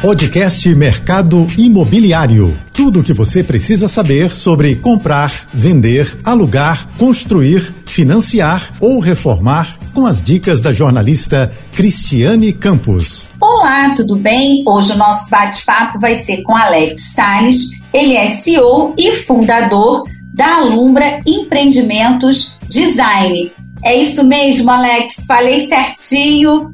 Podcast Mercado Imobiliário. Tudo o que você precisa saber sobre comprar, vender, alugar, construir, financiar ou reformar com as dicas da jornalista Cristiane Campos. Olá, tudo bem? Hoje o nosso bate-papo vai ser com Alex Salles. Ele é CEO e fundador da Alumbra Empreendimentos Design. É isso mesmo, Alex? Falei certinho?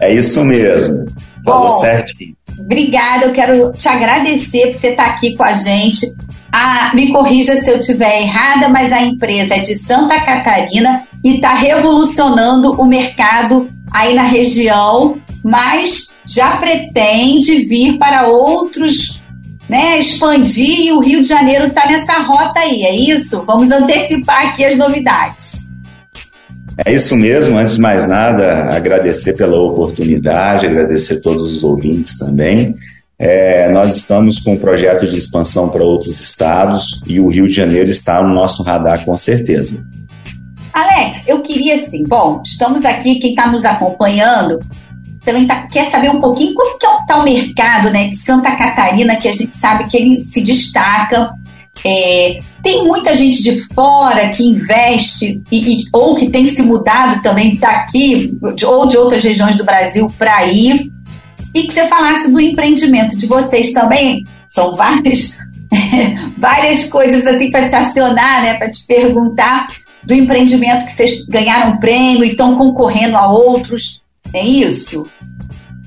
É isso mesmo. Falou certinho. Obrigada, eu quero te agradecer por você estar aqui com a gente. Ah, me corrija se eu estiver errada, mas a empresa é de Santa Catarina e está revolucionando o mercado aí na região, mas já pretende vir para outros, né, expandir e o Rio de Janeiro está nessa rota aí, é isso? Vamos antecipar aqui as novidades. É isso mesmo. Antes de mais nada, agradecer pela oportunidade, agradecer todos os ouvintes também. É, nós estamos com um projeto de expansão para outros estados e o Rio de Janeiro está no nosso radar com certeza. Alex, eu queria assim, bom, estamos aqui, quem está nos acompanhando também tá, quer saber um pouquinho como que está é o mercado né, de Santa Catarina, que a gente sabe que ele se destaca é, tem muita gente de fora que investe e, e, ou que tem se mudado também daqui de, ou de outras regiões do Brasil para ir. E que você falasse do empreendimento de vocês também. São várias, várias coisas assim para te acionar, né, para te perguntar do empreendimento que vocês ganharam prêmio e estão concorrendo a outros. É isso?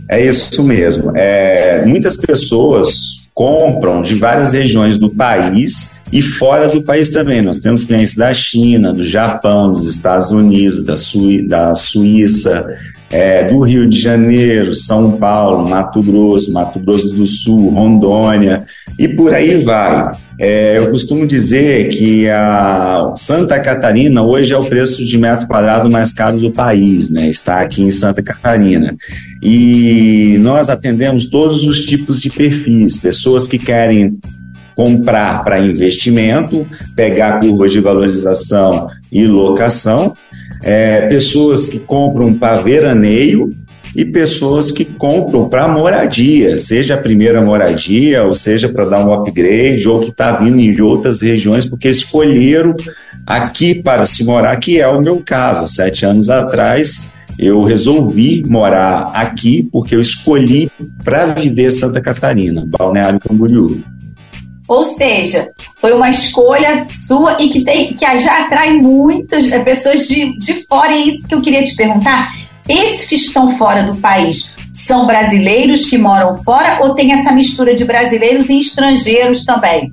É isso mesmo. É, muitas pessoas compram de várias regiões do país e fora do país também. Nós temos clientes da China, do Japão, dos Estados Unidos, da, Sui da Suíça, é, do Rio de Janeiro, São Paulo, Mato Grosso, Mato Grosso do Sul, Rondônia e por aí vai. É, eu costumo dizer que a Santa Catarina hoje é o preço de metro quadrado mais caro do país, né? Está aqui em Santa Catarina. E nós atendemos todos os tipos de perfis, pessoas que querem comprar para investimento, pegar curvas de valorização e locação, é, pessoas que compram para veraneio e pessoas que compram para moradia, seja a primeira moradia, ou seja para dar um upgrade, ou que está vindo de outras regiões porque escolheram aqui para se morar, que é o meu caso. Sete anos atrás, eu resolvi morar aqui porque eu escolhi para viver Santa Catarina, Balneário Camboriú. Ou seja, foi uma escolha sua e que, tem, que já atrai muitas eh, pessoas de, de fora. E é isso que eu queria te perguntar. Esses que estão fora do país são brasileiros que moram fora ou tem essa mistura de brasileiros e estrangeiros também?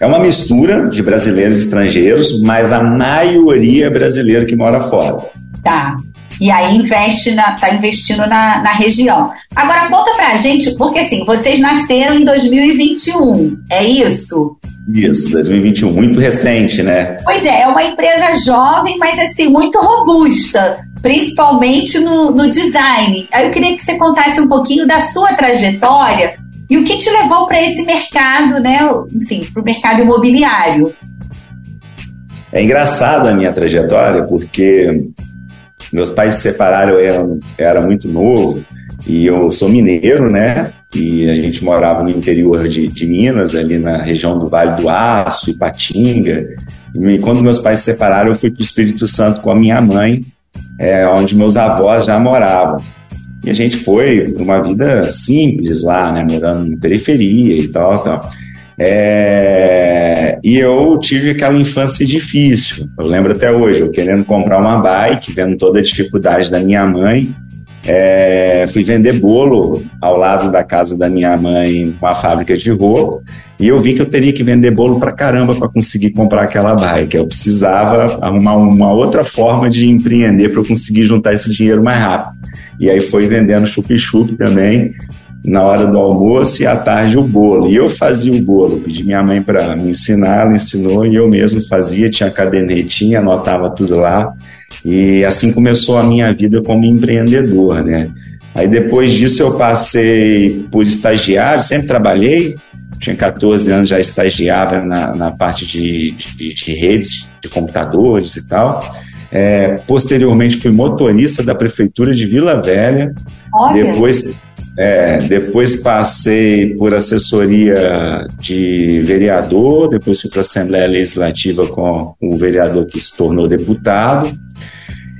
É uma mistura de brasileiros e estrangeiros, mas a maioria é brasileiro que mora fora. Tá. E aí investe na, tá investindo na, na região. Agora conta pra gente, porque assim, vocês nasceram em 2021, é isso? Isso, 2021, muito recente, né? Pois é, é uma empresa jovem, mas assim, muito robusta, principalmente no, no design. Aí eu queria que você contasse um pouquinho da sua trajetória e o que te levou para esse mercado, né? Enfim, para o mercado imobiliário. É engraçada a minha trajetória, porque meus pais se separaram, eu era, era muito novo, e eu sou mineiro, né? E a gente morava no interior de, de Minas, ali na região do Vale do Aço, Ipatinga. E quando meus pais se separaram, eu fui para o Espírito Santo com a minha mãe, é, onde meus avós já moravam. E a gente foi uma vida simples lá, né? Morando na periferia e tal, tal. É, e eu tive aquela infância difícil. Eu lembro até hoje, eu querendo comprar uma bike, vendo toda a dificuldade da minha mãe. É, fui vender bolo ao lado da casa da minha mãe, uma fábrica de roupa, e eu vi que eu teria que vender bolo para caramba para conseguir comprar aquela bike. Eu precisava arrumar uma outra forma de empreender para eu conseguir juntar esse dinheiro mais rápido. E aí foi vendendo chup-chup também, na hora do almoço e à tarde o bolo. E eu fazia o bolo, pedi minha mãe para me ensinar, ela ensinou e eu mesmo fazia, tinha cadernetinha, anotava tudo lá. E assim começou a minha vida como empreendedor, né? Aí depois disso eu passei por estagiário, sempre trabalhei, tinha 14 anos, já estagiava na, na parte de, de, de redes de computadores e tal. É, posteriormente fui motorista da prefeitura de Vila Velha. Olha. Depois É, depois passei por assessoria de vereador, depois fui para a Assembleia Legislativa com o vereador que se tornou deputado.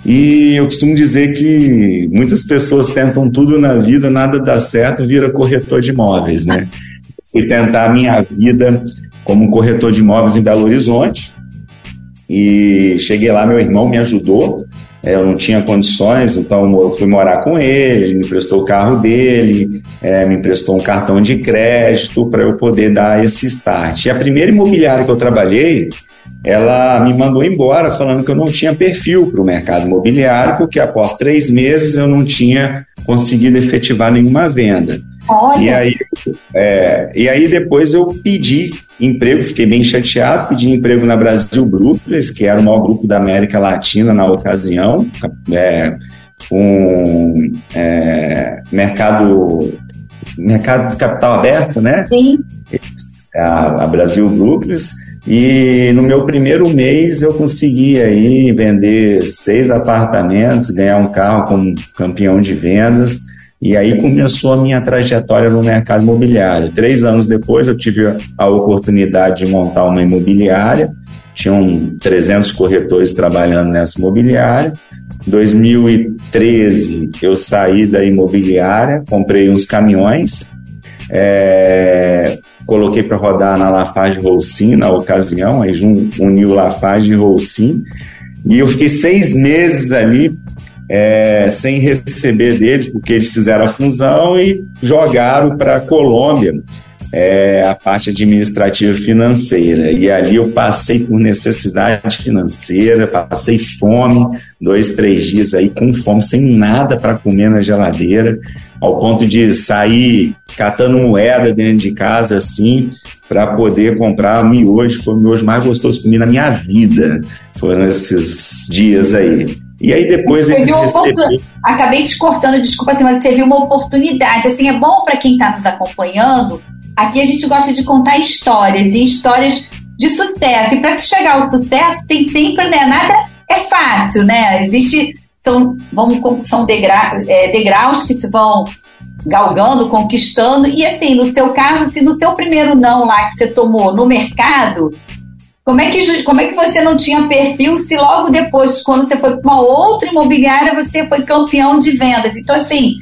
E eu costumo dizer que muitas pessoas tentam tudo na vida, nada dá certo, vira corretor de imóveis, né? Fui tentar a minha vida como corretor de imóveis em Belo Horizonte e cheguei lá, meu irmão me ajudou é, eu não tinha condições, então eu fui morar com ele, ele me emprestou o carro dele, é, me emprestou um cartão de crédito para eu poder dar esse start. E a primeira imobiliária que eu trabalhei, ela me mandou embora falando que eu não tinha perfil para o mercado imobiliário, porque após três meses eu não tinha conseguido efetivar nenhuma venda. Olha. E aí, é, e aí depois eu pedi emprego, fiquei bem chateado, pedi emprego na Brasil Brooklyn, que era o maior grupo da América Latina na ocasião, é, um é, mercado, mercado de capital aberto, né? Sim. A, a Brasil Brooklyn. E no meu primeiro mês eu consegui aí vender seis apartamentos, ganhar um carro como campeão de vendas e aí começou a minha trajetória no mercado imobiliário. Três anos depois, eu tive a oportunidade de montar uma imobiliária. Tinham 300 corretores trabalhando nessa imobiliária. Em 2013, eu saí da imobiliária, comprei uns caminhões, é, coloquei para rodar na Lafarge Rolsin na ocasião, aí uniu Lafarge e Rolsin. E eu fiquei seis meses ali é, sem receber deles, porque eles fizeram a fusão e jogaram para a Colômbia é, a parte administrativa financeira. E ali eu passei por necessidade financeira, passei fome, dois, três dias aí com fome, sem nada para comer na geladeira, ao ponto de sair catando moeda dentro de casa assim, para poder comprar miojo. Foi o miojo mais gostoso que comi na minha vida. Foram esses dias aí. E aí depois eles receberam... Acabei te cortando, desculpa, assim, mas você viu uma oportunidade. Assim, é bom para quem está nos acompanhando. Aqui a gente gosta de contar histórias e histórias de sucesso. E para chegar ao sucesso tem sempre, né? Nada é fácil, né? Existe são, vão, são degra, é, degraus que se vão galgando, conquistando. E assim, no seu caso, se no seu primeiro não lá que você tomou no mercado, como é, que, como é que você não tinha perfil se logo depois, quando você foi para uma outra imobiliária, você foi campeão de vendas? Então, assim,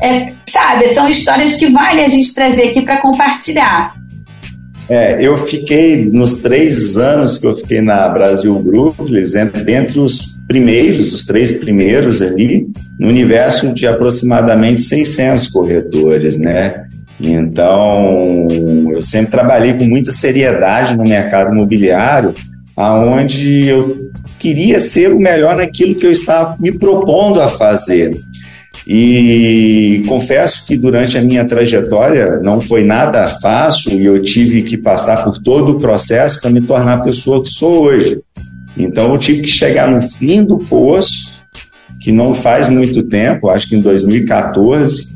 é, sabe, são histórias que vale a gente trazer aqui para compartilhar. É, eu fiquei, nos três anos que eu fiquei na Brasil Brooklyn, dentre os primeiros, os três primeiros ali, no universo de aproximadamente 600 corretores, né? Então, eu sempre trabalhei com muita seriedade no mercado imobiliário, aonde eu queria ser o melhor naquilo que eu estava me propondo a fazer. E confesso que durante a minha trajetória não foi nada fácil e eu tive que passar por todo o processo para me tornar a pessoa que sou hoje. Então eu tive que chegar no fim do poço, que não faz muito tempo, acho que em 2014,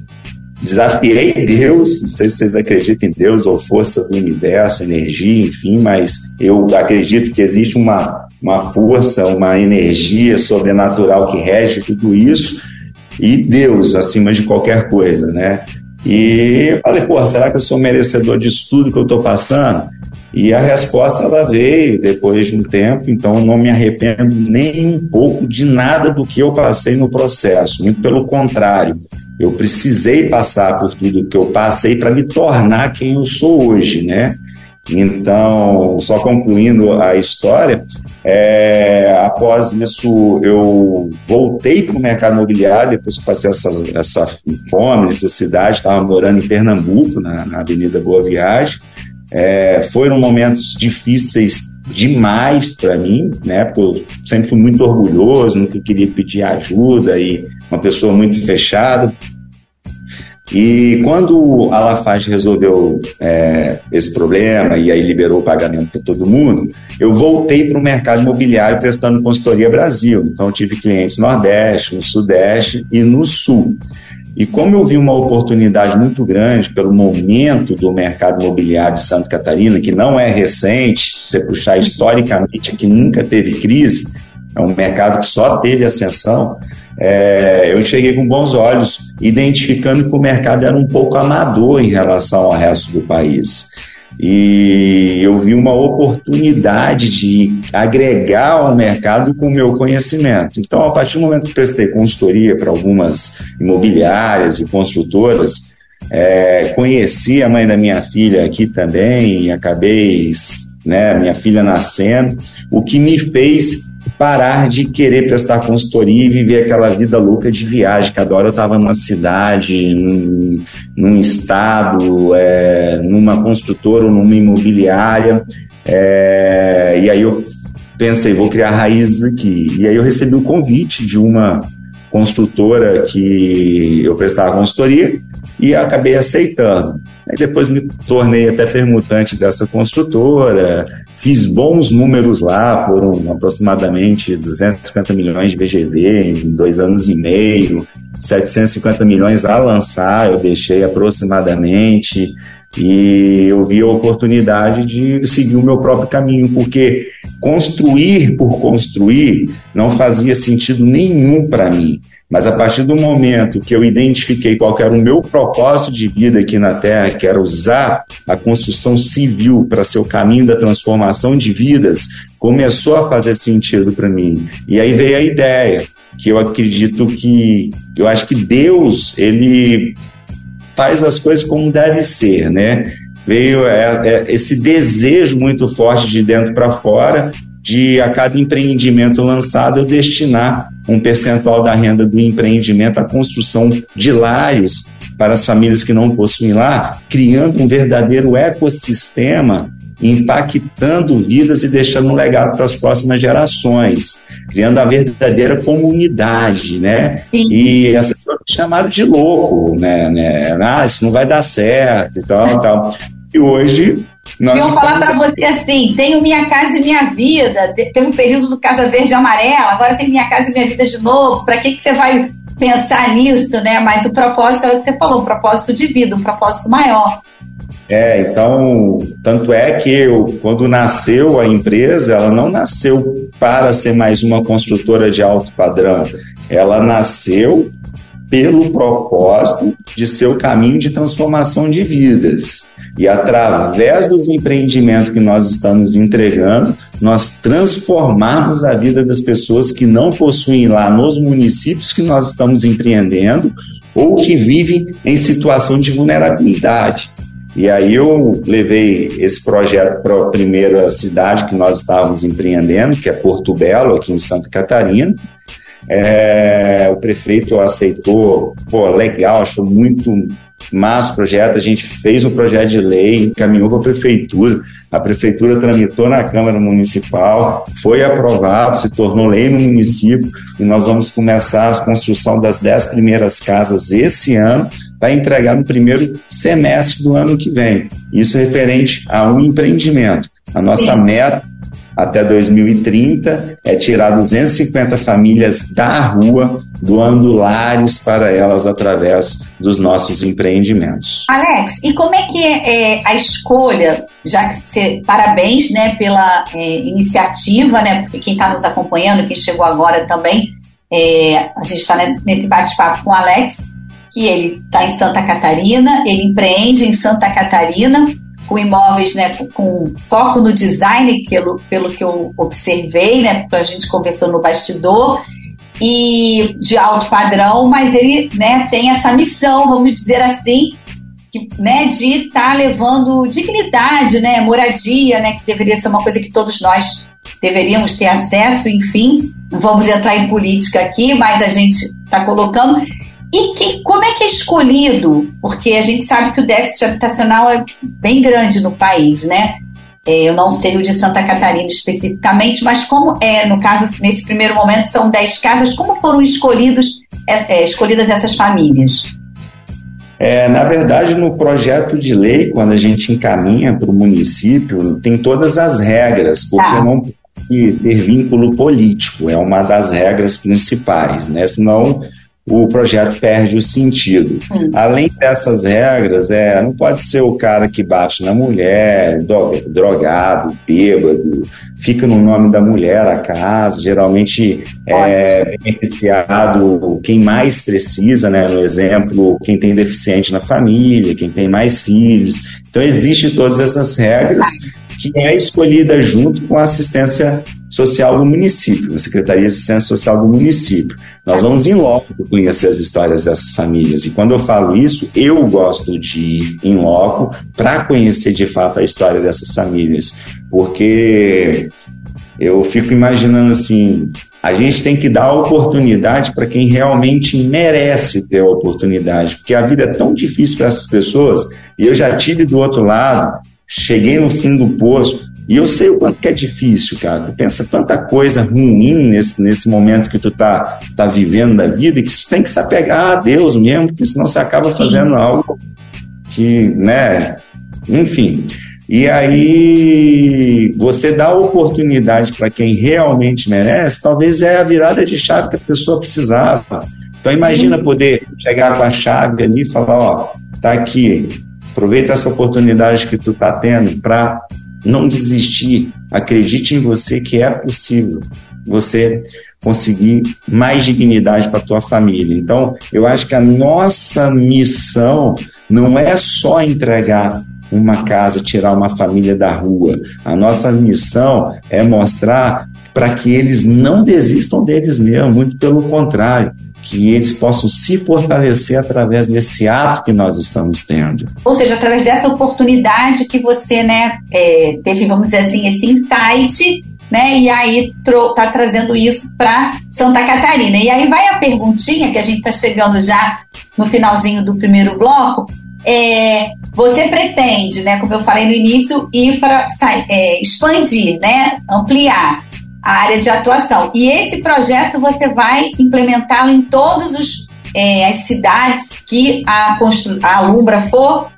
desafiei Deus, não sei se vocês acreditam em Deus ou força do universo, energia, enfim, mas eu acredito que existe uma, uma força, uma energia sobrenatural que rege tudo isso e Deus acima de qualquer coisa, né? E eu falei, pô, será que eu sou merecedor disso tudo que eu estou passando? E a resposta ela veio depois de um tempo, então eu não me arrependo nem um pouco de nada do que eu passei no processo, muito pelo contrário. Eu precisei passar por tudo que eu passei para me tornar quem eu sou hoje, né? Então, só concluindo a história, é, após isso eu voltei para o mercado imobiliário, depois que passei essa, essa fome, necessidade, estava morando em Pernambuco, na, na Avenida Boa Viagem. É, foram momentos difíceis demais para mim, né? Porque eu sempre fui muito orgulhoso, nunca queria pedir ajuda e uma pessoa muito fechada. E quando a Lafarge resolveu é, esse problema e aí liberou o pagamento para todo mundo, eu voltei para o mercado imobiliário prestando consultoria Brasil. Então, tive clientes no Nordeste, no Sudeste e no Sul. E como eu vi uma oportunidade muito grande pelo momento do mercado imobiliário de Santa Catarina, que não é recente, se você puxar historicamente, que nunca teve crise, é um mercado que só teve ascensão, é, eu cheguei com bons olhos, identificando que o mercado era um pouco amador em relação ao resto do país. E eu vi uma oportunidade de agregar ao mercado com o meu conhecimento. Então, a partir do momento que prestei consultoria para algumas imobiliárias e construtoras, é, conheci a mãe da minha filha aqui também acabei, né, minha filha nascendo, o que me fez parar de querer prestar consultoria e viver aquela vida louca de viagem. Cada hora eu estava numa cidade, num, num estado, é, numa construtora ou numa imobiliária. É, e aí eu pensei, vou criar raízes aqui. E aí eu recebi o convite de uma construtora que eu prestava consultoria e acabei aceitando. Aí depois me tornei até permutante dessa construtora, fiz bons números lá, foram aproximadamente 250 milhões de VGV em dois anos e meio, 750 milhões a lançar, eu deixei aproximadamente, e eu vi a oportunidade de seguir o meu próprio caminho, porque construir por construir não fazia sentido nenhum para mim. Mas a partir do momento que eu identifiquei qual era o meu propósito de vida aqui na Terra, que era usar a construção civil para ser o caminho da transformação de vidas, começou a fazer sentido para mim. E aí veio a ideia que eu acredito que eu acho que Deus ele faz as coisas como deve ser, né? Veio é, é, esse desejo muito forte de dentro para fora de a cada empreendimento lançado eu destinar um percentual da renda do empreendimento à construção de lares para as famílias que não possuem lar, criando um verdadeiro ecossistema impactando vidas e deixando um legado para as próximas gerações, criando a verdadeira comunidade, né? Sim. E as pessoas me chamaram de louco, né, né? Ah, isso não vai dar certo e tal, e tal. E hoje nós eu falar para você assim: tenho minha casa e minha vida. Teve um período do Casa Verde e Amarela, agora tem minha casa e minha vida de novo. Para que, que você vai pensar nisso, né? Mas o propósito é o que você falou: um propósito de vida, um propósito maior. É, então, tanto é que eu, quando nasceu a empresa, ela não nasceu para ser mais uma construtora de alto padrão. Ela nasceu pelo propósito de ser o caminho de transformação de vidas. E através dos empreendimentos que nós estamos entregando, nós transformarmos a vida das pessoas que não possuem lá nos municípios que nós estamos empreendendo ou que vivem em situação de vulnerabilidade. E aí eu levei esse projeto para a primeira cidade que nós estávamos empreendendo, que é Porto Belo, aqui em Santa Catarina. É, o prefeito aceitou, pô, legal, achou muito massa o projeto, a gente fez um projeto de lei, encaminhou para a prefeitura, a prefeitura tramitou na Câmara Municipal, foi aprovado, se tornou lei no município e nós vamos começar a construção das dez primeiras casas esse ano para entregar no primeiro semestre do ano que vem. Isso referente a um empreendimento. A nossa meta até 2030 é tirar 250 famílias da rua, doando lares para elas através dos nossos empreendimentos. Alex, e como é que é, é a escolha, já que você, parabéns né, pela é, iniciativa, né, porque quem está nos acompanhando, quem chegou agora também, é, a gente está nesse, nesse bate-papo com o Alex, que ele está em Santa Catarina, ele empreende em Santa Catarina, com imóveis né, com foco no design, pelo, pelo que eu observei, né, a gente conversou no bastidor, e de alto padrão, mas ele né, tem essa missão, vamos dizer assim, que, né, de estar tá levando dignidade, né, moradia, né, que deveria ser uma coisa que todos nós deveríamos ter acesso, enfim, não vamos entrar em política aqui, mas a gente está colocando. E que, como é que é escolhido? Porque a gente sabe que o déficit habitacional é bem grande no país, né? É, eu não sei o de Santa Catarina especificamente, mas como é, no caso, nesse primeiro momento, são 10 casas, como foram escolhidos, é, é, escolhidas essas famílias? É, na verdade, no projeto de lei, quando a gente encaminha para o município, tem todas as regras, porque tá. não pode ter vínculo político, é uma das regras principais, né? Senão o projeto perde o sentido. Hum. Além dessas regras, é, não pode ser o cara que bate na mulher, drogado, bêbado, fica no nome da mulher a casa, geralmente é beneficiado quem mais precisa, né? No exemplo, quem tem deficiente na família, quem tem mais filhos. Então, existem todas essas regras que é escolhida junto com a assistência social do município, a Secretaria de Assistência Social do município. Nós vamos em loco conhecer as histórias dessas famílias. E quando eu falo isso, eu gosto de ir em loco para conhecer de fato a história dessas famílias. Porque eu fico imaginando assim, a gente tem que dar oportunidade para quem realmente merece ter a oportunidade, porque a vida é tão difícil para essas pessoas, e eu já tive do outro lado, cheguei no fim do poço, e eu sei o quanto que é difícil, cara. Tu pensa tanta coisa ruim nesse, nesse momento que tu tá, tá vivendo da vida, que tu tem que se apegar a Deus mesmo, porque senão você acaba fazendo algo que, né, enfim. E aí você dá oportunidade para quem realmente merece, talvez é a virada de chave que a pessoa precisava. Então imagina Sim. poder chegar com a chave ali e falar, ó, tá aqui, aproveita essa oportunidade que tu tá tendo para não desistir, acredite em você que é possível você conseguir mais dignidade para tua família. Então, eu acho que a nossa missão não é só entregar uma casa, tirar uma família da rua. A nossa missão é mostrar para que eles não desistam deles mesmos, muito pelo contrário que eles possam se fortalecer através desse ato que nós estamos tendo. Ou seja, através dessa oportunidade que você né, é, teve, vamos dizer assim, esse insight, né? E aí está trazendo isso para Santa Catarina. E aí vai a perguntinha, que a gente está chegando já no finalzinho do primeiro bloco. É, você pretende, né, como eu falei no início, ir para é, expandir, né, ampliar área de atuação. E esse projeto você vai implementá-lo em todas é, as cidades que a, a Alumbra for?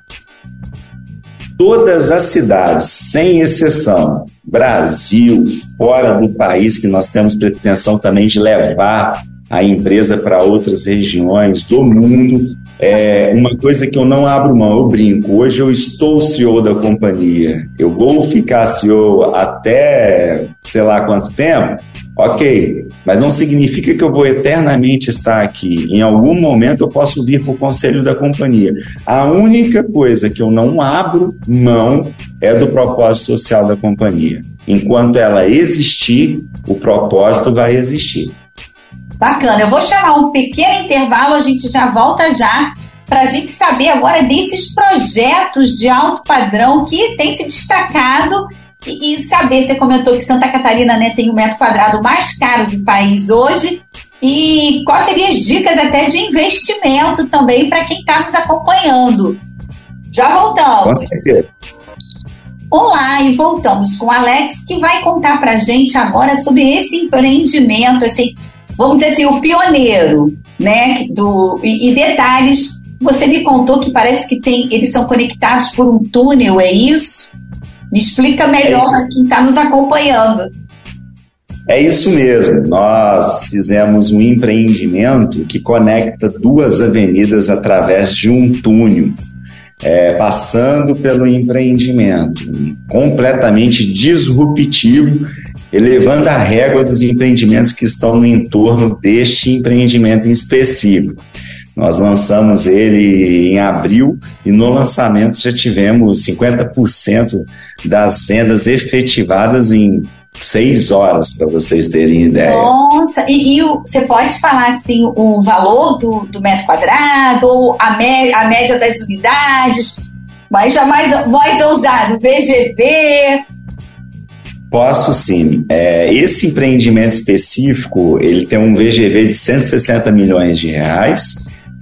Todas as cidades, sem exceção, Brasil, fora do país, que nós temos pretensão também de levar a empresa para outras regiões do mundo, é uma coisa que eu não abro mão, eu brinco. Hoje eu estou CEO da companhia. Eu vou ficar CEO até sei lá quanto tempo? Ok, mas não significa que eu vou eternamente estar aqui. Em algum momento eu posso vir para o conselho da companhia. A única coisa que eu não abro mão é do propósito social da companhia. Enquanto ela existir, o propósito vai existir. Bacana. Eu vou chamar um pequeno intervalo, a gente já volta já para a gente saber agora desses projetos de alto padrão que tem se destacado e, e, saber, você comentou que Santa Catarina né, tem o um metro quadrado mais caro do país hoje e quais seriam as dicas até de investimento também para quem está nos acompanhando. Já voltamos. Com certeza. Olá, e voltamos com o Alex, que vai contar para a gente agora sobre esse empreendimento, esse vamos dizer assim, o pioneiro, né? Do, e, e, detalhes, você me contou que parece que tem, eles são conectados por um túnel, é isso? Me explica melhor é. quem está nos acompanhando. É isso mesmo. Nós fizemos um empreendimento que conecta duas avenidas através de um túnel, é, passando pelo empreendimento, completamente disruptivo elevando a régua dos empreendimentos que estão no entorno deste empreendimento em específico. Nós lançamos ele em abril e no lançamento já tivemos 50% das vendas efetivadas em seis horas, para vocês terem ideia. Nossa, e, e você pode falar assim o valor do, do metro quadrado, ou a, a média das unidades, mas já mais, mais ousado, VGV, Posso sim. É, esse empreendimento específico, ele tem um VGV de 160 milhões de reais.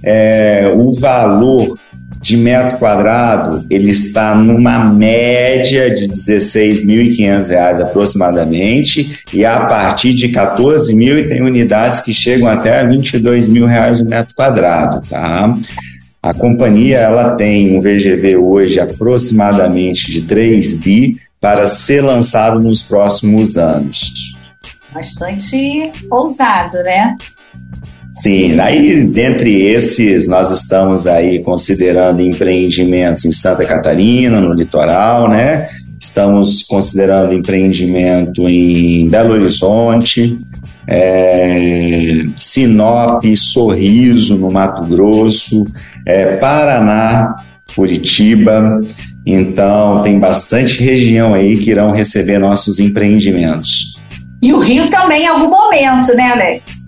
É, o valor de metro quadrado, ele está numa média de R$ 16.500 aproximadamente, e a partir de 14 mil e tem unidades que chegam até a 22 mil reais o metro quadrado, tá? A companhia ela tem um VGV hoje aproximadamente de 3 bi, para ser lançado nos próximos anos. Bastante ousado, né? Sim, aí dentre esses nós estamos aí considerando empreendimentos em Santa Catarina, no litoral, né? Estamos considerando empreendimento em Belo Horizonte, é, Sinop, Sorriso, no Mato Grosso, é, Paraná, Curitiba. Então, tem bastante região aí que irão receber nossos empreendimentos. E o Rio também em algum momento, né, Alex?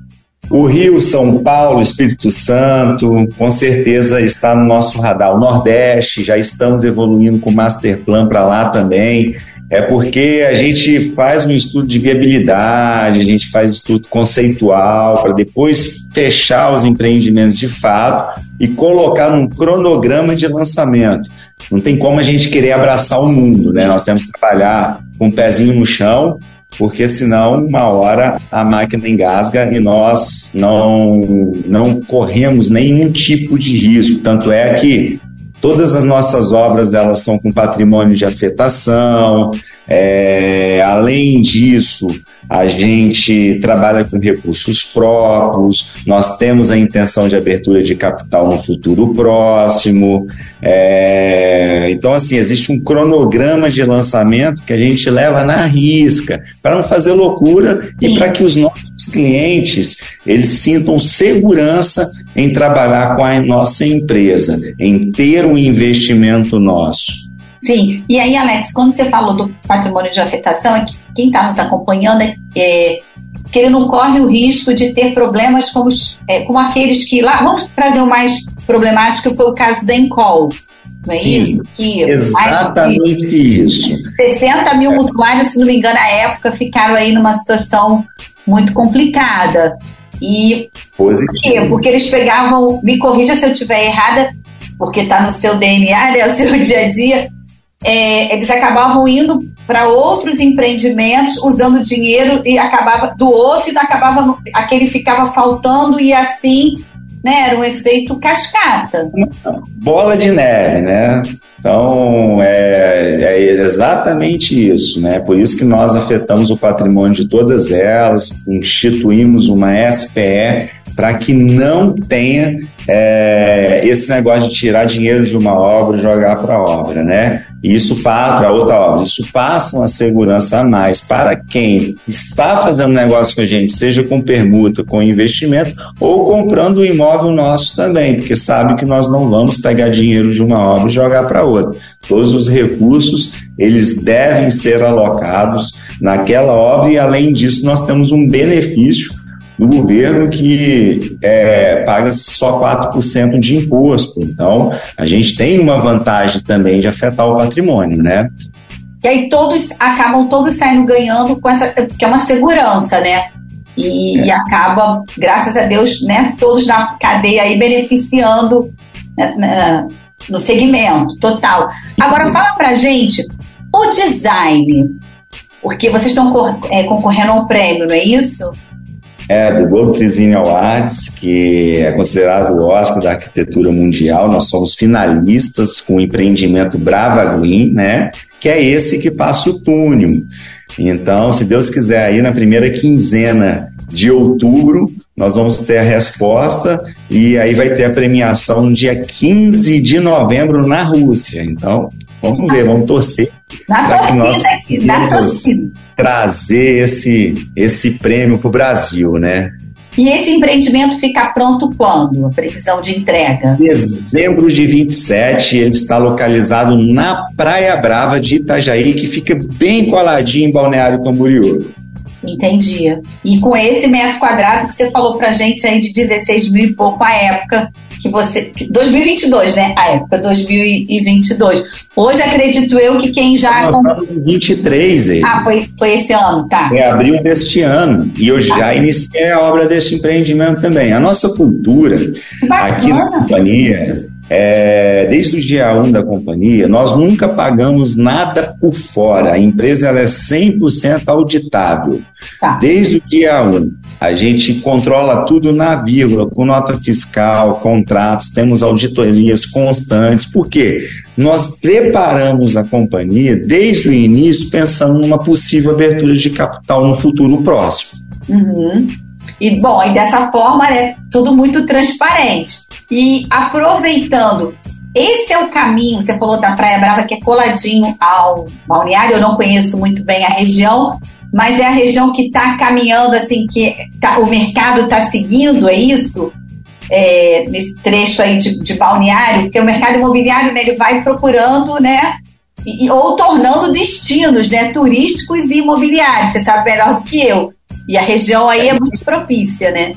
O Rio, São Paulo, Espírito Santo, com certeza está no nosso radar. O Nordeste, já estamos evoluindo com o Master Plan para lá também. É porque a gente faz um estudo de viabilidade, a gente faz estudo conceitual para depois fechar os empreendimentos de fato e colocar num cronograma de lançamento. Não tem como a gente querer abraçar o mundo, né? Nós temos que trabalhar com o um pezinho no chão porque senão uma hora a máquina engasga e nós não, não corremos nenhum tipo de risco. Tanto é que todas as nossas obras elas são com patrimônio de afetação. É, além disso, a gente trabalha com recursos próprios, nós temos a intenção de abertura de capital no futuro próximo. É, então, assim, existe um cronograma de lançamento que a gente leva na risca, para não fazer loucura e para que os nossos clientes eles sintam segurança em trabalhar com a nossa empresa, em ter um investimento nosso. Sim, e aí, Alex, quando você falou do patrimônio de afetação, é que quem está nos acompanhando é, é, que ele não corre o risco de ter problemas como, é, como aqueles que lá. Vamos trazer o mais problemático, foi o caso da Encol. Não é Sim, isso? Que exatamente isso. 60 mil mutuários, se não me engano, à época, ficaram aí numa situação muito complicada. E Positivo. por quê? Porque eles pegavam, me corrija se eu estiver errada, porque está no seu DNA, né, o seu dia a dia, é, eles acabavam indo para outros empreendimentos usando dinheiro e acabava do outro e acabava aquele ficava faltando e assim né era um efeito cascata. Bola de neve né? Então é, é exatamente isso né? Por isso que nós afetamos o patrimônio de todas elas instituímos uma SPE para que não tenha é, esse negócio de tirar dinheiro de uma obra e jogar para a obra, né? Isso para outra obra, isso passa uma segurança a mais para quem está fazendo negócio com a gente, seja com permuta, com investimento ou comprando um imóvel nosso também, porque sabe que nós não vamos pegar dinheiro de uma obra e jogar para outra. Todos os recursos eles devem ser alocados naquela obra e além disso nós temos um benefício do governo que é, paga só 4% de imposto. Então, a gente tem uma vantagem também de afetar o patrimônio, né? E aí todos acabam todos saindo ganhando com essa, que é uma segurança, né? E, é. e, acaba, graças a Deus, né, todos na cadeia aí beneficiando né, né, no segmento total. Agora fala pra gente o design, porque vocês estão é, concorrendo a um prêmio, não é isso? É, do Gold Trezine Awards, que é considerado o Oscar da arquitetura mundial. Nós somos finalistas com o empreendimento Brava Green, né? Que é esse que passa o túnel. Então, se Deus quiser, aí na primeira quinzena de outubro, nós vamos ter a resposta e aí vai ter a premiação no dia 15 de novembro na Rússia. Então, vamos ver, vamos torcer para que nós possamos trazer esse, esse prêmio para o Brasil, né? E esse empreendimento fica pronto quando? A previsão de entrega? Dezembro de 27, ele está localizado na Praia Brava de Itajaí, que fica bem coladinho em Balneário Camboriú. Entendi. E com esse metro quadrado que você falou pra gente aí de 16 mil e pouco a época, que você. 2022, né? A época, 2022. Hoje acredito eu que quem já. Nós estamos em 23, aí. Ah, foi, foi esse ano, tá. É abril deste ano. E eu já ah. iniciei a obra deste empreendimento também. A nossa cultura aqui na companhia é, desde o dia 1 da companhia, nós nunca pagamos nada por fora. A empresa ela é 100% auditável. Tá. Desde o dia 1. A gente controla tudo na vírgula, com nota fiscal, contratos, temos auditorias constantes. Por quê? Nós preparamos a companhia desde o início pensando numa possível abertura de capital no futuro próximo. Uhum. E bom, e dessa forma é tudo muito transparente. E aproveitando, esse é o caminho, você falou da Praia Brava, que é coladinho ao balneário, eu não conheço muito bem a região, mas é a região que está caminhando, assim, que tá, o mercado está seguindo, é isso? É, nesse trecho aí de, de, balneário, porque o mercado imobiliário né, ele vai procurando, né, e, ou tornando destinos, né, turísticos e imobiliários. Você sabe melhor do que eu. E a região aí é muito propícia, né?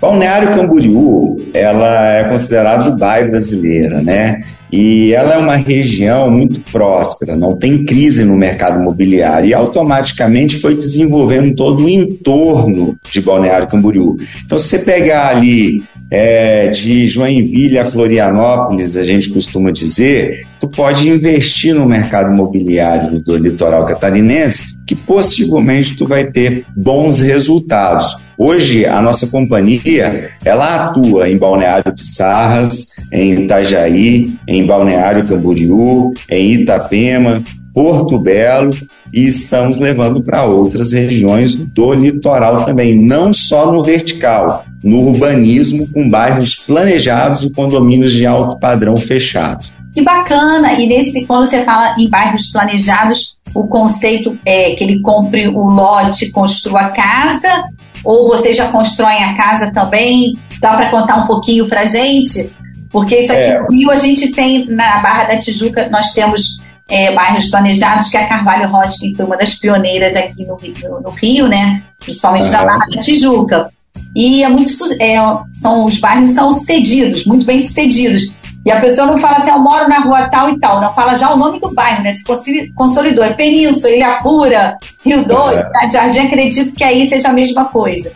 Balneário Camboriú, ela é considerada o bairro brasileira, né? E ela é uma região muito próspera, não tem crise no mercado imobiliário e automaticamente foi desenvolvendo todo o entorno de Balneário Camboriú. Então, se você pegar ali é, de Joinville a Florianópolis, a gente costuma dizer, tu pode investir no mercado imobiliário do litoral catarinense, que possivelmente tu vai ter bons resultados. Hoje, a nossa companhia, ela atua em Balneário de Sarras, em Itajaí, em Balneário Camboriú, em Itapema, Porto Belo e estamos levando para outras regiões do litoral também, não só no vertical, no urbanismo com bairros planejados e condomínios de alto padrão fechados. Que bacana! E nesse, quando você fala em bairros planejados, o conceito é que ele compre o lote, construa a casa, ou vocês já constroem a casa também? Dá para contar um pouquinho para gente? Porque isso aqui é. no Rio a gente tem na Barra da Tijuca, nós temos é, bairros planejados, que é a Carvalho que foi uma das pioneiras aqui no, no, no Rio, né? Principalmente uhum. na Barra da Tijuca. E é muito, é, são, os bairros são cedidos, muito bem sucedidos. E a pessoa não fala assim, eu moro na rua tal e tal, não fala já o nome do bairro, né? Se consolidou. É Península, Ilha Pura, Rio Doido, é. Jardim, acredito que aí seja a mesma coisa.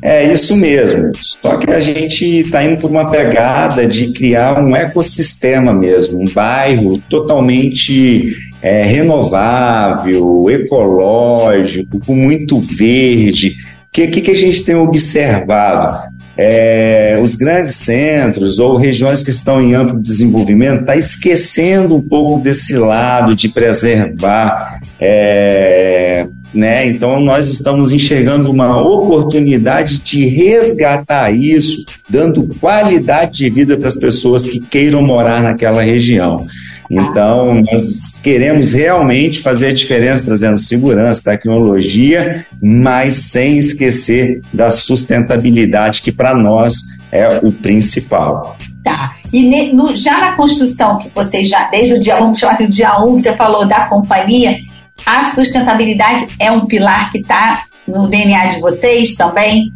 É isso mesmo. Só que a gente está indo por uma pegada de criar um ecossistema mesmo, um bairro totalmente é, renovável, ecológico, com muito verde. O que, que, que a gente tem observado? É, os grandes centros ou regiões que estão em amplo desenvolvimento está esquecendo um pouco desse lado de preservar é, né? Então nós estamos enxergando uma oportunidade de resgatar isso, dando qualidade de vida para as pessoas que queiram morar naquela região. Então, nós queremos realmente fazer a diferença, trazendo segurança, tecnologia, mas sem esquecer da sustentabilidade, que para nós é o principal. Tá. E no, já na construção, que vocês já, desde o dia, vamos chamar de dia 1, que você falou da companhia, a sustentabilidade é um pilar que está no DNA de vocês também?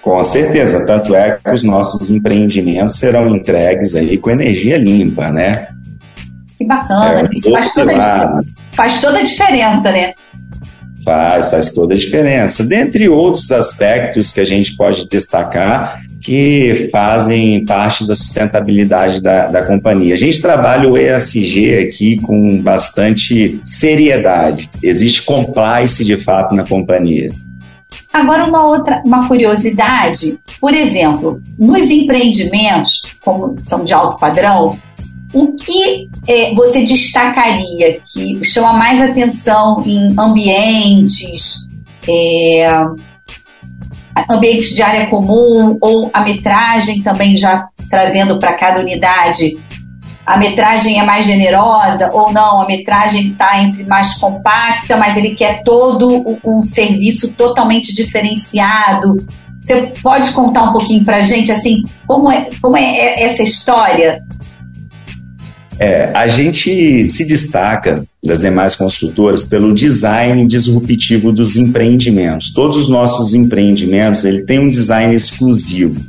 Com certeza, tanto é que os nossos empreendimentos serão entregues aí com energia limpa, né? Que bacana, é, isso faz toda, faz toda a diferença, né? Faz, faz toda a diferença. Dentre outros aspectos que a gente pode destacar, que fazem parte da sustentabilidade da, da companhia. A gente trabalha o ESG aqui com bastante seriedade. Existe compliance de fato na companhia. Agora, uma outra uma curiosidade: por exemplo, nos empreendimentos, como são de alto padrão, o que é, você destacaria que chama mais atenção em ambientes? É, ambientes de área comum ou a metragem também já trazendo para cada unidade a metragem é mais generosa ou não, a metragem está entre mais compacta, mas ele quer todo um serviço totalmente diferenciado. Você pode contar um pouquinho para gente assim como é, como é essa história é, a gente se destaca das demais construtoras pelo design disruptivo dos empreendimentos. Todos os nossos empreendimentos ele tem um design exclusivo.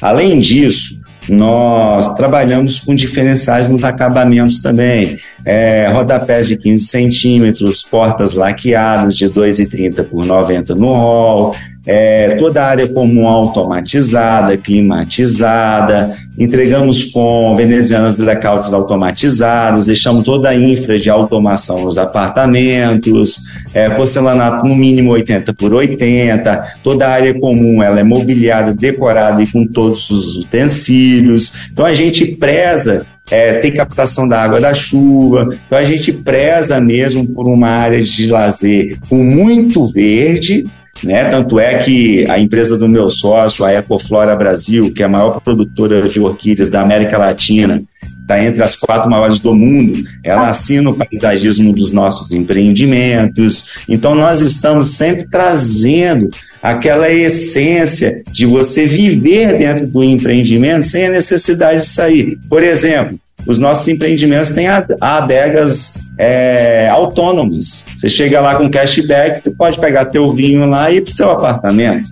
Além disso, nós trabalhamos com diferenciais nos acabamentos também. É, rodapés de 15 centímetros, portas laqueadas de 2,30 por 90 no hall, é, toda a área comum automatizada, climatizada, entregamos com venezianas blackouts automatizadas, deixamos toda a infra de automação nos apartamentos, é, porcelanato no mínimo 80 por 80, toda a área comum ela é mobiliada, decorada e com todos os utensílios. Então a gente preza é, tem captação da água da chuva. Então a gente preza mesmo por uma área de lazer com muito verde Né? Tanto é que a empresa do meu sócio, a Ecoflora Brasil, que é a maior produtora de orquídeas da América Latina, está entre as quatro maiores do mundo. Ela assina o paisagismo dos nossos empreendimentos. Então, nós estamos sempre trazendo aquela essência de você viver dentro do empreendimento sem a necessidade de sair. Por exemplo, os nossos empreendimentos têm adegas é, autônomas. Você chega lá com cashback, você pode pegar teu vinho lá e ir para o seu apartamento.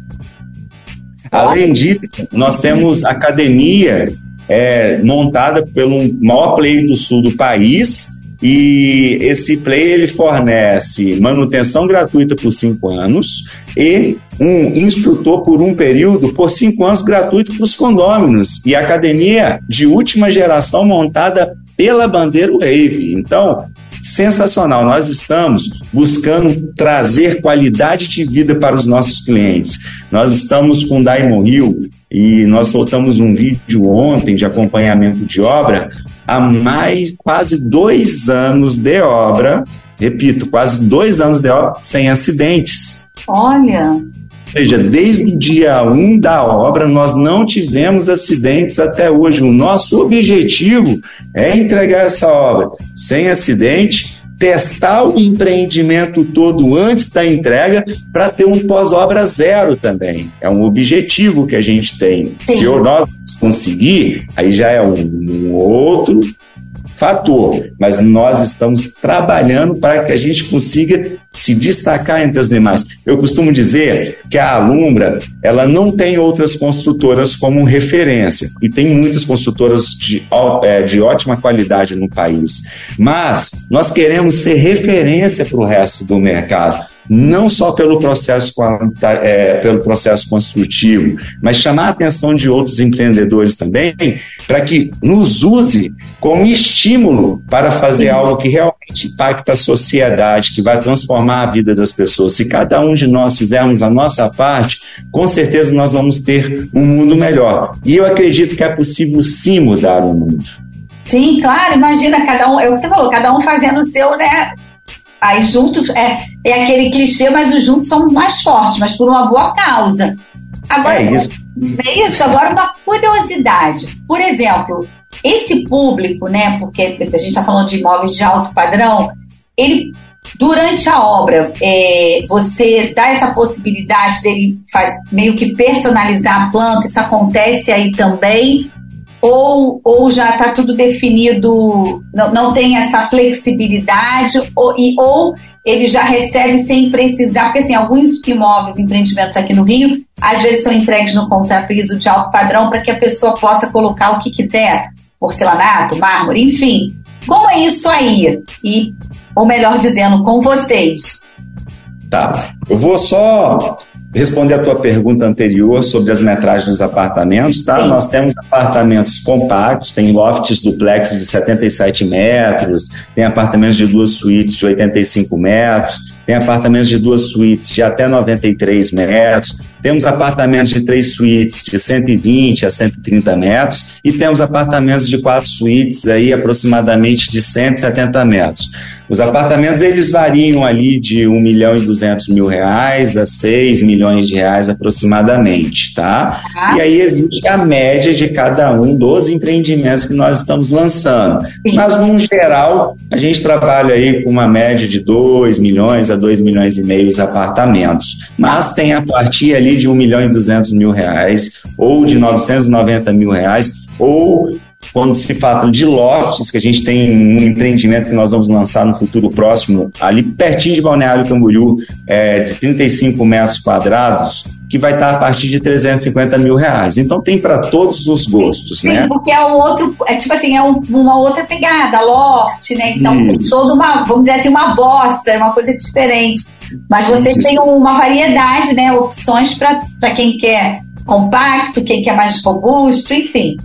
Além disso, nós temos academia é, montada pelo maior player do sul do país, e esse play ele fornece manutenção gratuita por cinco anos e um instrutor por um período por cinco anos gratuito para os condôminos e academia de última geração montada pela Bandeira Wave. Então, sensacional. Nós estamos buscando trazer qualidade de vida para os nossos clientes. Nós estamos com o Diamond Hill e nós soltamos um vídeo ontem de acompanhamento de obra há mais quase dois anos de obra, repito, quase dois anos de obra sem acidentes. Olha! Ou seja, desde o dia 1 um da obra, nós não tivemos acidentes até hoje. O nosso objetivo é entregar essa obra sem acidente testar o empreendimento todo antes da entrega para ter um pós-obra zero também. É um objetivo que a gente tem. Sim. Se nós conseguir, aí já é um, um outro fator, mas nós estamos trabalhando para que a gente consiga se destacar entre as demais. Eu costumo dizer que a Alumbra, ela não tem outras construtoras como referência, e tem muitas construtoras de, é, de ótima qualidade no país, mas nós queremos ser referência para o resto do mercado não só pelo processo, é, pelo processo construtivo, mas chamar a atenção de outros empreendedores também, para que nos use como estímulo para fazer algo que realmente impacta a sociedade, que vai transformar a vida das pessoas. Se cada um de nós fizermos a nossa parte, com certeza nós vamos ter um mundo melhor. E eu acredito que é possível sim mudar o mundo. Sim, claro, imagina cada um, é o que você falou, cada um fazendo o seu, né? Aí juntos é, é aquele clichê, mas os juntos são mais fortes, mas por uma boa causa. Agora, é isso. É isso. Agora, uma curiosidade. Por exemplo, esse público, né? Porque a gente está falando de imóveis de alto padrão, ele durante a obra, é, você dá essa possibilidade dele faz, meio que personalizar a planta, isso acontece aí também? Ou, ou já está tudo definido, não, não tem essa flexibilidade, ou, e, ou ele já recebe sem precisar, porque assim, alguns imóveis, empreendimentos aqui no Rio, às vezes são entregues no contrapiso de alto padrão para que a pessoa possa colocar o que quiser, porcelanato, mármore, enfim. Como é isso aí? E, ou melhor dizendo, com vocês? Tá. Eu vou só responder a tua pergunta anterior sobre as metragens dos apartamentos, tá? Sim. Nós temos apartamentos compactos, tem lofts duplex de 77 metros, tem apartamentos de duas suítes de 85 metros, tem apartamentos de duas suítes de até 93 metros, temos apartamentos de três suítes de 120 a 130 metros e temos apartamentos de quatro suítes aí aproximadamente de 170 metros. Os apartamentos eles variam ali de 1 milhão e 200 mil reais a 6 milhões de reais aproximadamente, tá? Ah. E aí existe a média de cada um dos empreendimentos que nós estamos lançando. Sim. Mas, no geral, a gente trabalha aí com uma média de 2 milhões a 2 milhões e meio de apartamentos. Mas tem a partir ali de 1 milhão e 200 mil reais ou de 990 mil reais ou quando se fala de lofts, que a gente tem um empreendimento que nós vamos lançar no futuro próximo, ali pertinho de Balneário Camboriú, é, de 35 metros quadrados, que vai estar a partir de 350 mil reais. Então tem para todos os gostos, Sim, né? porque é um outro, é tipo assim, é um, uma outra pegada, loft, né? Então Isso. tem toda uma, vamos dizer assim, uma bosta, é uma coisa diferente. Mas vocês têm uma variedade, né? Opções para quem quer compacto, quem quer mais robusto, enfim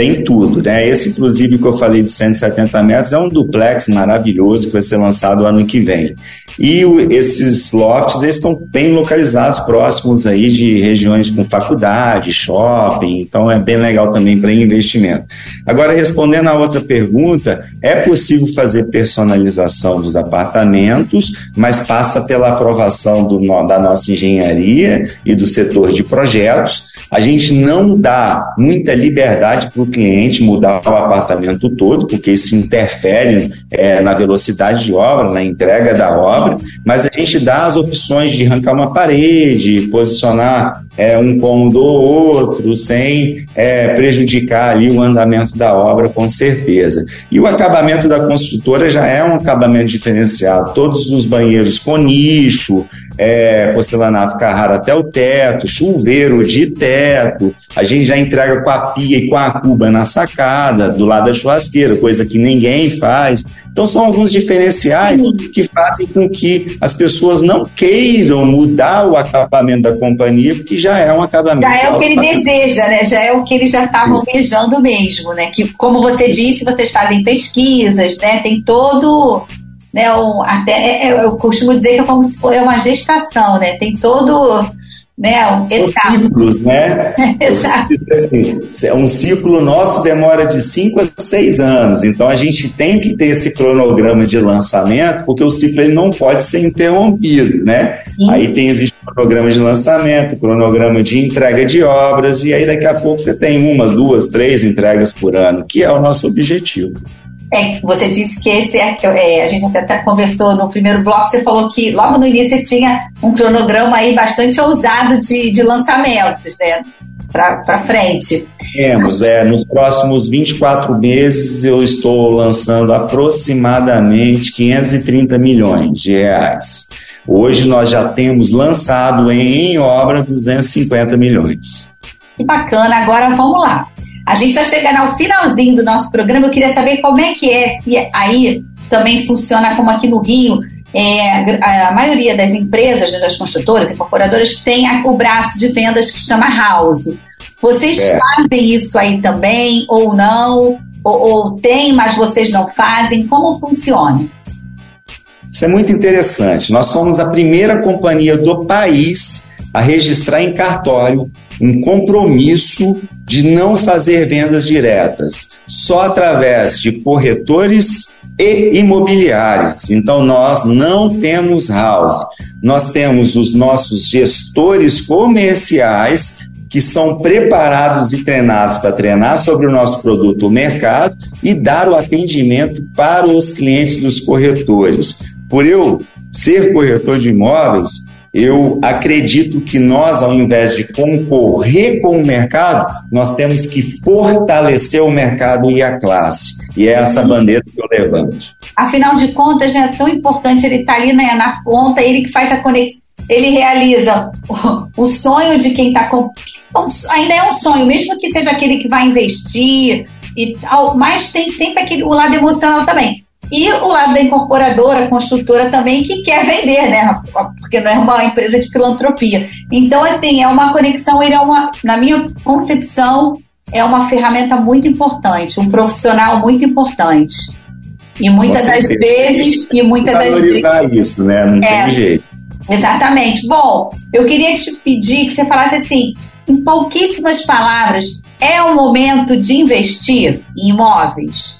tem tudo, né? Esse, inclusive, que eu falei de 170 metros é um duplex maravilhoso que vai ser lançado ano que vem. E o, esses lofts eles estão bem localizados, próximos aí de regiões com faculdade, shopping, então é bem legal também para investimento. Agora, respondendo a outra pergunta, é possível fazer personalização dos apartamentos, mas passa pela aprovação do, da nossa engenharia e do setor de projetos. A gente não dá muita liberdade para o cliente mudar o apartamento todo, porque isso interfere é, na velocidade de obra, na entrega da obra, mas a gente dá as opções de arrancar uma parede, posicionar é, um cômodo ou outro, sem é, prejudicar ali o andamento da obra, com certeza. E o acabamento da construtora já é um acabamento diferenciado. Todos os banheiros com nicho, é, porcelanato Carrara até o teto, chuveiro de teto. A gente já entrega com a pia e com a cuba na sacada, do lado da churrasqueira, coisa que ninguém faz. Então, são alguns diferenciais que fazem com que as pessoas não queiram mudar o acabamento da companhia, porque já é um acabamento. Já é o que ele deseja, né? Já é o que ele já está almejando mesmo, né? Que, como você disse, vocês fazem pesquisas, né? Tem todo. Né, um, até, é, é, eu costumo dizer que é como se fosse uma gestação, né? Tem todo né? Um São ciclos, né? Exato. Assim, um ciclo nosso demora de 5 a 6 anos, então a gente tem que ter esse cronograma de lançamento, porque o ciclo ele não pode ser interrompido, né? Sim. Aí tem existe cronograma de lançamento, cronograma de entrega de obras, e aí daqui a pouco você tem uma, duas, três entregas por ano, que é o nosso objetivo. É, você disse que esse é, é, a gente até, até, conversou no primeiro bloco, você falou que logo no início tinha um cronograma aí bastante ousado de, de lançamentos, né? Para frente. Temos, é, nos próximos 24 meses eu estou lançando aproximadamente 530 milhões de reais. Hoje nós já temos lançado em, em obra 250 milhões. Que bacana, agora vamos lá. A gente está chegando ao finalzinho do nosso programa. Eu queria saber como é que é, se aí também funciona como aqui no Rio. É, a maioria das empresas, das construtoras, incorporadoras, tem o braço de vendas que chama House. Vocês é. fazem isso aí também ou não? Ou, ou tem, mas vocês não fazem? Como funciona? Isso é muito interessante. Nós somos a primeira companhia do país a registrar em cartório um compromisso de não fazer vendas diretas, só através de corretores e imobiliárias. Então, nós não temos house, nós temos os nossos gestores comerciais que são preparados e treinados para treinar sobre o nosso produto o mercado e dar o atendimento para os clientes dos corretores. Por eu ser corretor de imóveis, eu acredito que nós, ao invés de concorrer com o mercado, nós temos que fortalecer o mercado e a classe. E é essa bandeira que eu levanto. Afinal de contas, né, é tão importante ele estar tá ali né, na ponta, ele que faz a conexão. Ele realiza o, sonho de quem está com. Ainda é um sonho, mesmo que seja aquele que vai investir e tal, mas tem sempre aquele, o lado emocional também. E o lado da incorporadora, construtora também, que quer vender, né? Porque não é uma empresa de filantropia. Então, assim, é uma conexão, ele é uma, na minha concepção, é uma ferramenta muito importante, um profissional muito importante. E muitas das vezes, e muitas das vezes. isso, né? Não é, tem jeito. Exatamente. Bom, eu queria te pedir que você falasse assim, em pouquíssimas palavras, é o momento de investir em imóveis?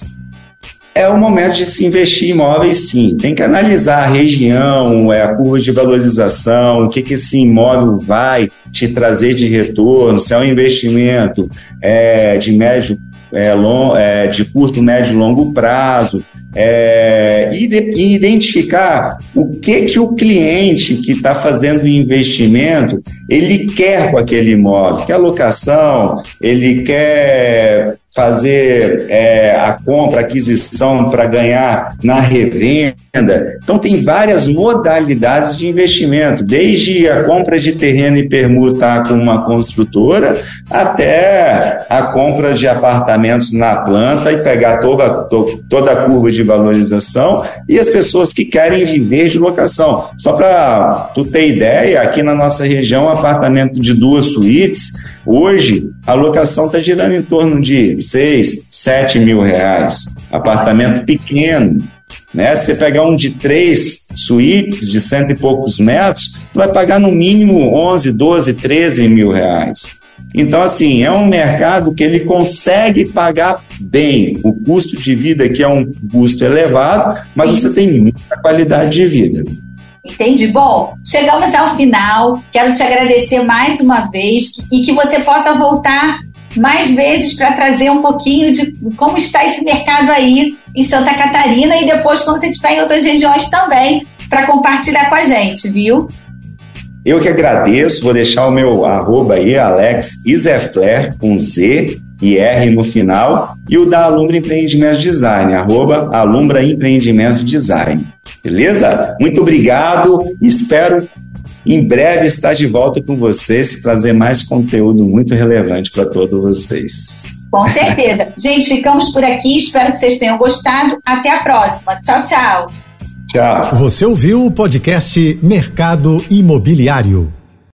É o momento de se investir em imóveis, sim. Tem que analisar a região, é, a curva de valorização, o que, que esse imóvel vai te trazer de retorno, se é um investimento é, de médio, é, long, é, de curto, médio e longo prazo, é, e, de, e, identificar o que que o cliente que está fazendo o investimento ele quer com aquele imóvel, quer locação, ele quer fazer é, a compra, aquisição para ganhar na revenda. Então, tem várias modalidades de investimento, desde a compra de terreno e permutar com uma construtora, até a compra de apartamentos na planta e pegar toda, to, toda a curva de valorização e as pessoas que querem viver de locação. Só para tu ter ideia, aqui na nossa região, um apartamento de duas suítes Hoje, a locação está girando em torno de 6, 7 mil reais. Apartamento pequeno. Né? Se você pegar um de três, suítes de cento e poucos metros, tu vai pagar no mínimo 11, 12, 13 mil reais. Então, assim, é um mercado que ele consegue pagar bem. O custo de vida aqui é um custo elevado, mas Sim. você tem muita qualidade de vida. Entendi. Bom, chegamos ao final. Quero te agradecer mais uma vez e que você possa voltar mais vezes para trazer um pouquinho de como está esse mercado aí em Santa Catarina e depois quando você estiver em outras regiões também para compartilhar com a gente, viu? Eu que agradeço, vou deixar o meu arroba aí, Alex com Z e R no final, e o da Alumbra Empreendimentos Design, arroba Alumbra Empreendimentos Design. Beleza? Muito obrigado, espero em breve estar de volta com vocês trazer mais conteúdo muito relevante para todos vocês. Com certeza. Gente, ficamos por aqui. Espero que vocês tenham gostado. Até a próxima. Tchau, tchau. Tchau. Você ouviu o podcast Mercado Imobiliário.